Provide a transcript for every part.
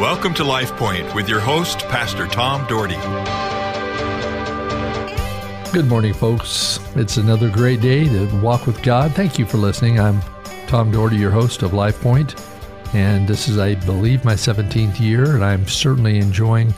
Welcome to Life Point with your host, Pastor Tom Dougherty. Good morning, folks. It's another great day to walk with God. Thank you for listening. I'm Tom Dougherty, your host of Life Point, and this is, I believe, my 17th year, and I'm certainly enjoying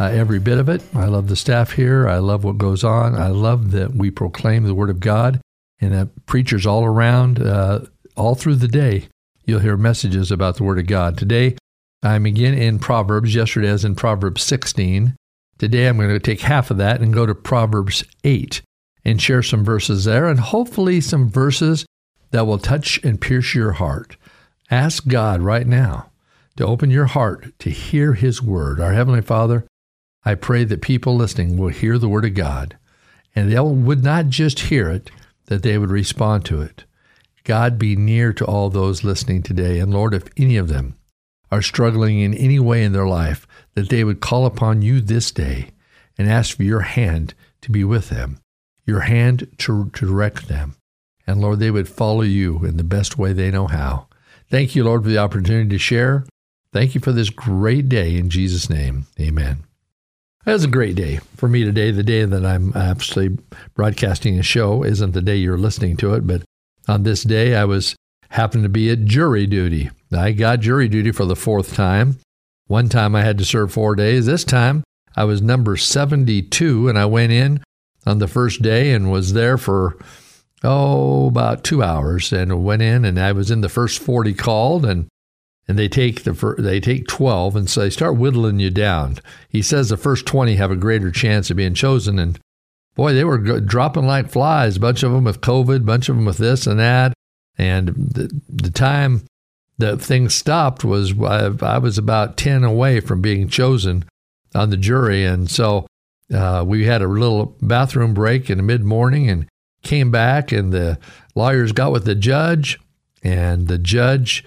uh, every bit of it. I love the staff here. I love what goes on. I love that we proclaim the Word of God, and that preachers all around, uh, all through the day, you'll hear messages about the Word of God. Today, I'm again in Proverbs. Yesterday I was in Proverbs 16. Today I'm going to take half of that and go to Proverbs 8 and share some verses there and hopefully some verses that will touch and pierce your heart. Ask God right now to open your heart to hear His word. Our Heavenly Father, I pray that people listening will hear the word of God and they would not just hear it, that they would respond to it. God be near to all those listening today. And Lord, if any of them are struggling in any way in their life, that they would call upon you this day and ask for your hand to be with them, your hand to, to direct them. And Lord, they would follow you in the best way they know how. Thank you, Lord, for the opportunity to share. Thank you for this great day in Jesus' name. Amen. That was a great day for me today. The day that I'm actually broadcasting a show isn't the day you're listening to it, but on this day I was happened to be at jury duty. I got jury duty for the fourth time. One time I had to serve four days. This time I was number 72 and I went in on the first day and was there for, oh, about two hours and went in and I was in the first 40 called and and they take the they take 12 and so they start whittling you down. He says the first 20 have a greater chance of being chosen and boy, they were dropping like flies. A bunch of them with COVID, a bunch of them with this and that. And the, the time that thing stopped was I, I, was about 10 away from being chosen on the jury. And so uh, we had a little bathroom break in the mid morning and came back, and the lawyers got with the judge. And the judge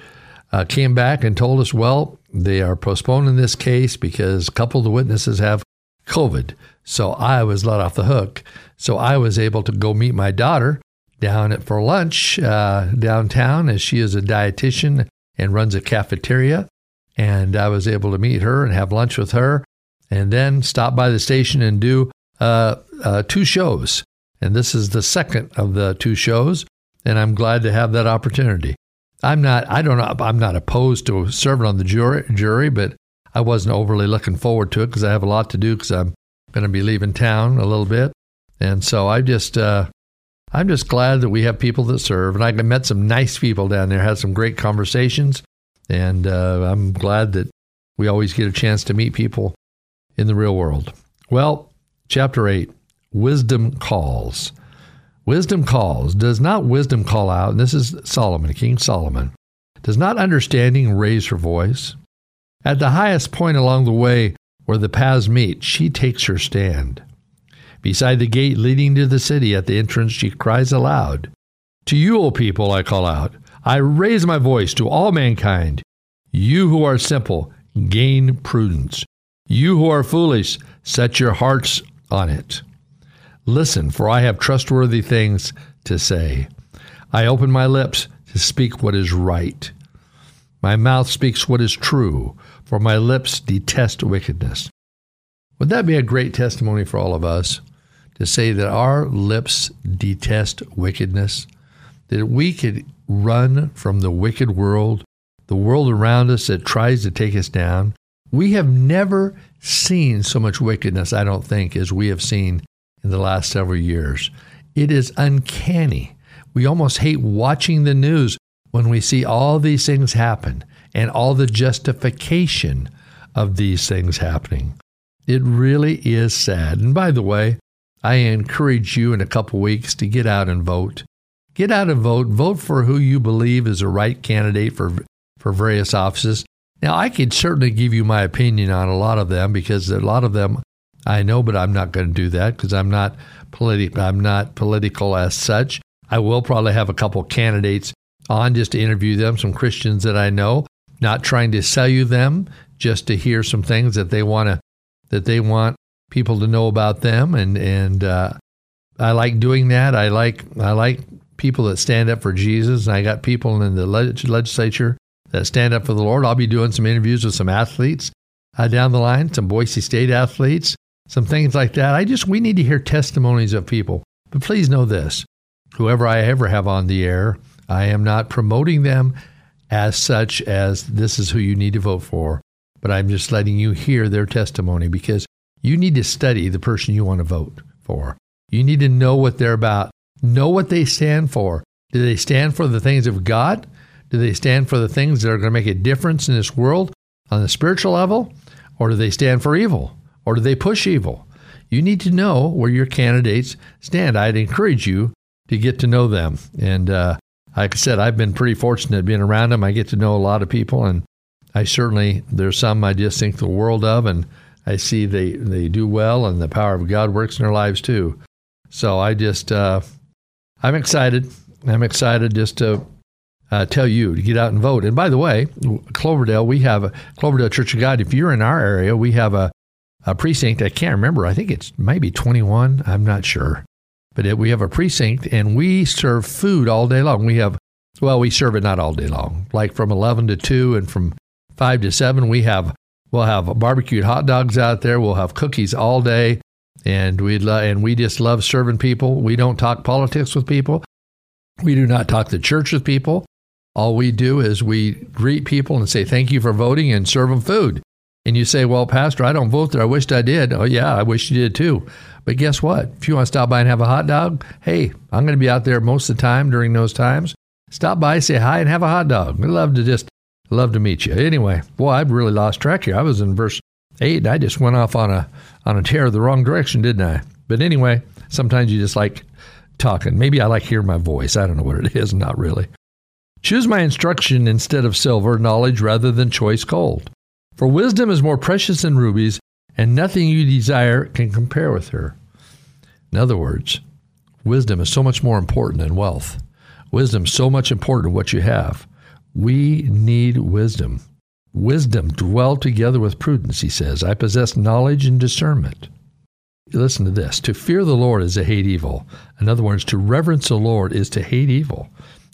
uh, came back and told us, well, they are postponing this case because a couple of the witnesses have COVID. So I was let off the hook. So I was able to go meet my daughter down at, for lunch uh, downtown as she is a dietitian and runs a cafeteria. And I was able to meet her and have lunch with her and then stop by the station and do uh, uh, two shows. And this is the second of the two shows. And I'm glad to have that opportunity. I'm not, I don't know, I'm not opposed to serving on the jury, jury but I wasn't overly looking forward to it because I have a lot to do because I'm going to be leaving town a little bit. And so I just, uh, I'm just glad that we have people that serve. And I met some nice people down there, had some great conversations. And uh, I'm glad that we always get a chance to meet people in the real world. Well, chapter 8 Wisdom Calls. Wisdom calls. Does not wisdom call out? And this is Solomon, King Solomon. Does not understanding raise her voice? At the highest point along the way where the paths meet, she takes her stand. Beside the gate leading to the city at the entrance, she cries aloud, To you, O people, I call out. I raise my voice to all mankind. You who are simple, gain prudence. You who are foolish, set your hearts on it. Listen, for I have trustworthy things to say. I open my lips to speak what is right. My mouth speaks what is true, for my lips detest wickedness. Would that be a great testimony for all of us? To say that our lips detest wickedness, that we could run from the wicked world, the world around us that tries to take us down. We have never seen so much wickedness, I don't think, as we have seen in the last several years. It is uncanny. We almost hate watching the news when we see all these things happen and all the justification of these things happening. It really is sad. And by the way, I encourage you in a couple weeks to get out and vote. Get out and vote. Vote for who you believe is the right candidate for for various offices. Now, I could certainly give you my opinion on a lot of them because a lot of them I know, but I'm not going to do that because I'm not political. I'm not political as such. I will probably have a couple candidates on just to interview them, some Christians that I know, not trying to sell you them, just to hear some things that they want to that they want people to know about them, and and uh, I like doing that. I like I like people that stand up for Jesus. And I got people in the legislature that stand up for the Lord. I'll be doing some interviews with some athletes uh, down the line, some Boise State athletes, some things like that. I just, we need to hear testimonies of people. But please know this whoever I ever have on the air, I am not promoting them as such as this is who you need to vote for, but I'm just letting you hear their testimony because you need to study the person you want to vote for. You need to know what they're about, know what they stand for. Do they stand for the things of God? Do they stand for the things that are going to make a difference in this world on the spiritual level? Or do they stand for evil? Or do they push evil? You need to know where your candidates stand. I'd encourage you to get to know them. And uh, like I said, I've been pretty fortunate being around them. I get to know a lot of people, and I certainly there's some I just think the world of, and I see they they do well, and the power of God works in their lives too. So I just uh, I'm excited. I'm excited just to uh, tell you to get out and vote. And by the way, Cloverdale, we have a Cloverdale Church of God. If you're in our area, we have a, a precinct. I can't remember. I think it's maybe 21. I'm not sure. But it, we have a precinct and we serve food all day long. We have, well, we serve it not all day long. Like from 11 to 2 and from 5 to 7, we have, we'll have barbecued hot dogs out there. We'll have cookies all day. And we lo- and we just love serving people. We don't talk politics with people. We do not talk the church with people. All we do is we greet people and say thank you for voting and serve them food. And you say, "Well, Pastor, I don't vote there. I wished I did." Oh yeah, I wish you did too. But guess what? If you want to stop by and have a hot dog, hey, I'm going to be out there most of the time during those times. Stop by, say hi, and have a hot dog. we'd love to just love to meet you. Anyway, boy, I've really lost track here. I was in verse eight, I just went off on a on a tear the wrong direction, didn't I? But anyway, sometimes you just like talking. Maybe I like hearing my voice. I don't know what it is. Not really. Choose my instruction instead of silver, knowledge rather than choice gold. For wisdom is more precious than rubies, and nothing you desire can compare with her. In other words, wisdom is so much more important than wealth. Wisdom is so much important what you have. We need wisdom. Wisdom dwell together with prudence, he says. I possess knowledge and discernment. Listen to this. To fear the Lord is to hate evil. In other words, to reverence the Lord is to hate evil.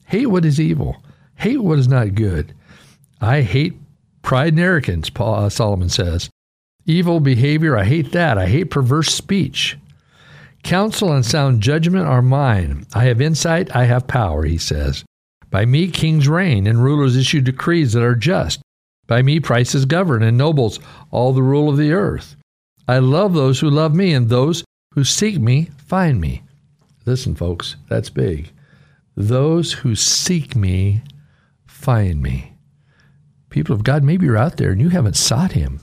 Hate what is evil. Hate what is not good. I hate pride and arrogance, Paul, uh, Solomon says. Evil behavior, I hate that. I hate perverse speech. Counsel and sound judgment are mine. I have insight, I have power, he says. By me kings reign, and rulers issue decrees that are just. By me prices govern, and nobles all the rule of the earth. I love those who love me, and those who seek me find me. Listen, folks, that's big. Those who seek me find me. People of God, maybe you're out there and you haven't sought him.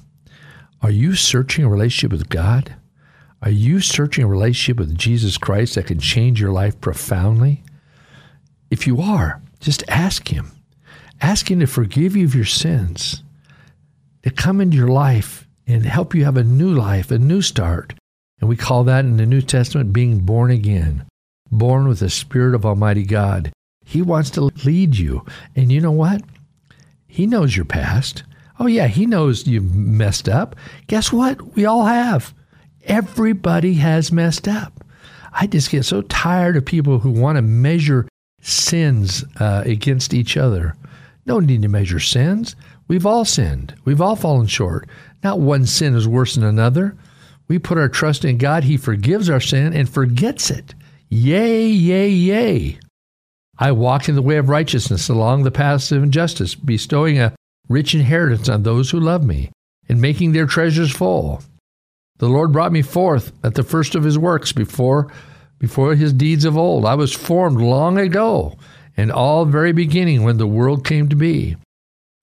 Are you searching a relationship with God? Are you searching a relationship with Jesus Christ that can change your life profoundly? If you are, just ask Him. Ask Him to forgive you of your sins, to come into your life and help you have a new life, a new start. And we call that in the New Testament being born again, born with the Spirit of Almighty God. He wants to lead you. And you know what? He knows your past. Oh, yeah, he knows you've messed up. Guess what? We all have. Everybody has messed up. I just get so tired of people who want to measure sins uh, against each other. No need to measure sins. We've all sinned. We've all fallen short. Not one sin is worse than another. We put our trust in God. He forgives our sin and forgets it. Yay, yay, yay. I walk in the way of righteousness along the paths of injustice, bestowing a rich inheritance on those who love me, and making their treasures full. The Lord brought me forth at the first of his works before before his deeds of old. I was formed long ago, in all very beginning when the world came to be.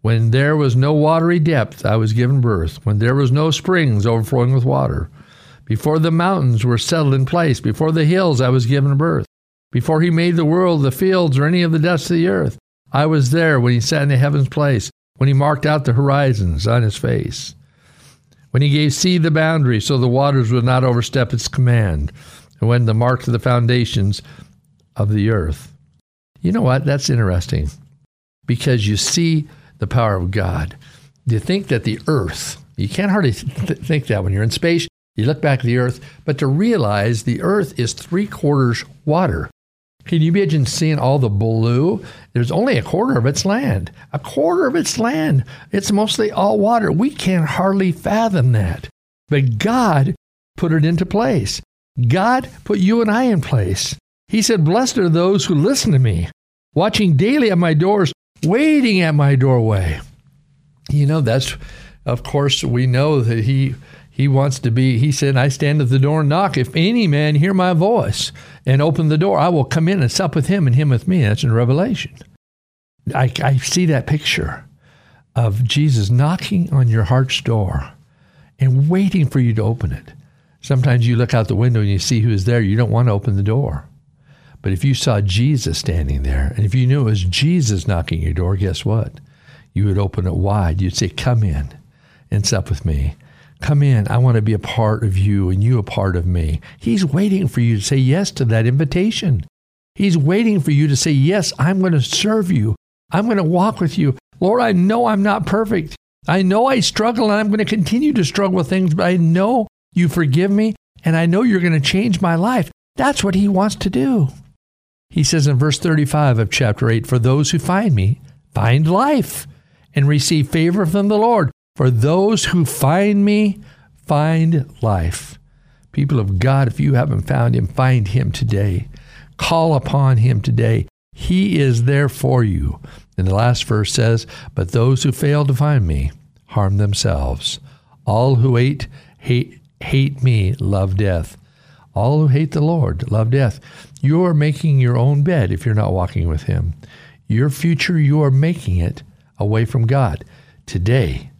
When there was no watery depth, I was given birth. When there was no springs overflowing with water. Before the mountains were settled in place, before the hills, I was given birth. Before he made the world, the fields, or any of the dust of the earth, I was there when he sat in the heaven's place when he marked out the horizons on his face, when he gave sea the boundary so the waters would not overstep its command, and when the mark of the foundations of the earth. You know what? That's interesting because you see the power of God. You think that the earth, you can't hardly th- think that when you're in space, you look back at the earth, but to realize the earth is three quarters water. Can you imagine seeing all the blue? There's only a quarter of its land. A quarter of its land. It's mostly all water. We can hardly fathom that. But God put it into place. God put you and I in place. He said, Blessed are those who listen to me, watching daily at my doors, waiting at my doorway. You know, that's, of course, we know that He he wants to be, he said, I stand at the door and knock. If any man hear my voice and open the door, I will come in and sup with him and him with me. That's in Revelation. I, I see that picture of Jesus knocking on your heart's door and waiting for you to open it. Sometimes you look out the window and you see who's there. You don't want to open the door. But if you saw Jesus standing there, and if you knew it was Jesus knocking your door, guess what? You would open it wide. You'd say, Come in and sup with me. Come in. I want to be a part of you and you a part of me. He's waiting for you to say yes to that invitation. He's waiting for you to say, Yes, I'm going to serve you. I'm going to walk with you. Lord, I know I'm not perfect. I know I struggle and I'm going to continue to struggle with things, but I know you forgive me and I know you're going to change my life. That's what he wants to do. He says in verse 35 of chapter 8 For those who find me, find life and receive favor from the Lord. For those who find me, find life. People of God, if you haven't found him, find him today. Call upon him today. He is there for you. And the last verse says, But those who fail to find me harm themselves. All who hate, hate, hate me love death. All who hate the Lord love death. You are making your own bed if you're not walking with him. Your future, you are making it away from God. Today,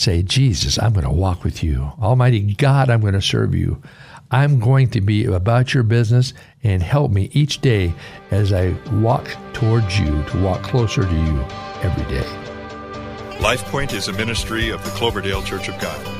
Say, Jesus, I'm going to walk with you. Almighty God, I'm going to serve you. I'm going to be about your business and help me each day as I walk towards you to walk closer to you every day. LifePoint is a ministry of the Cloverdale Church of God.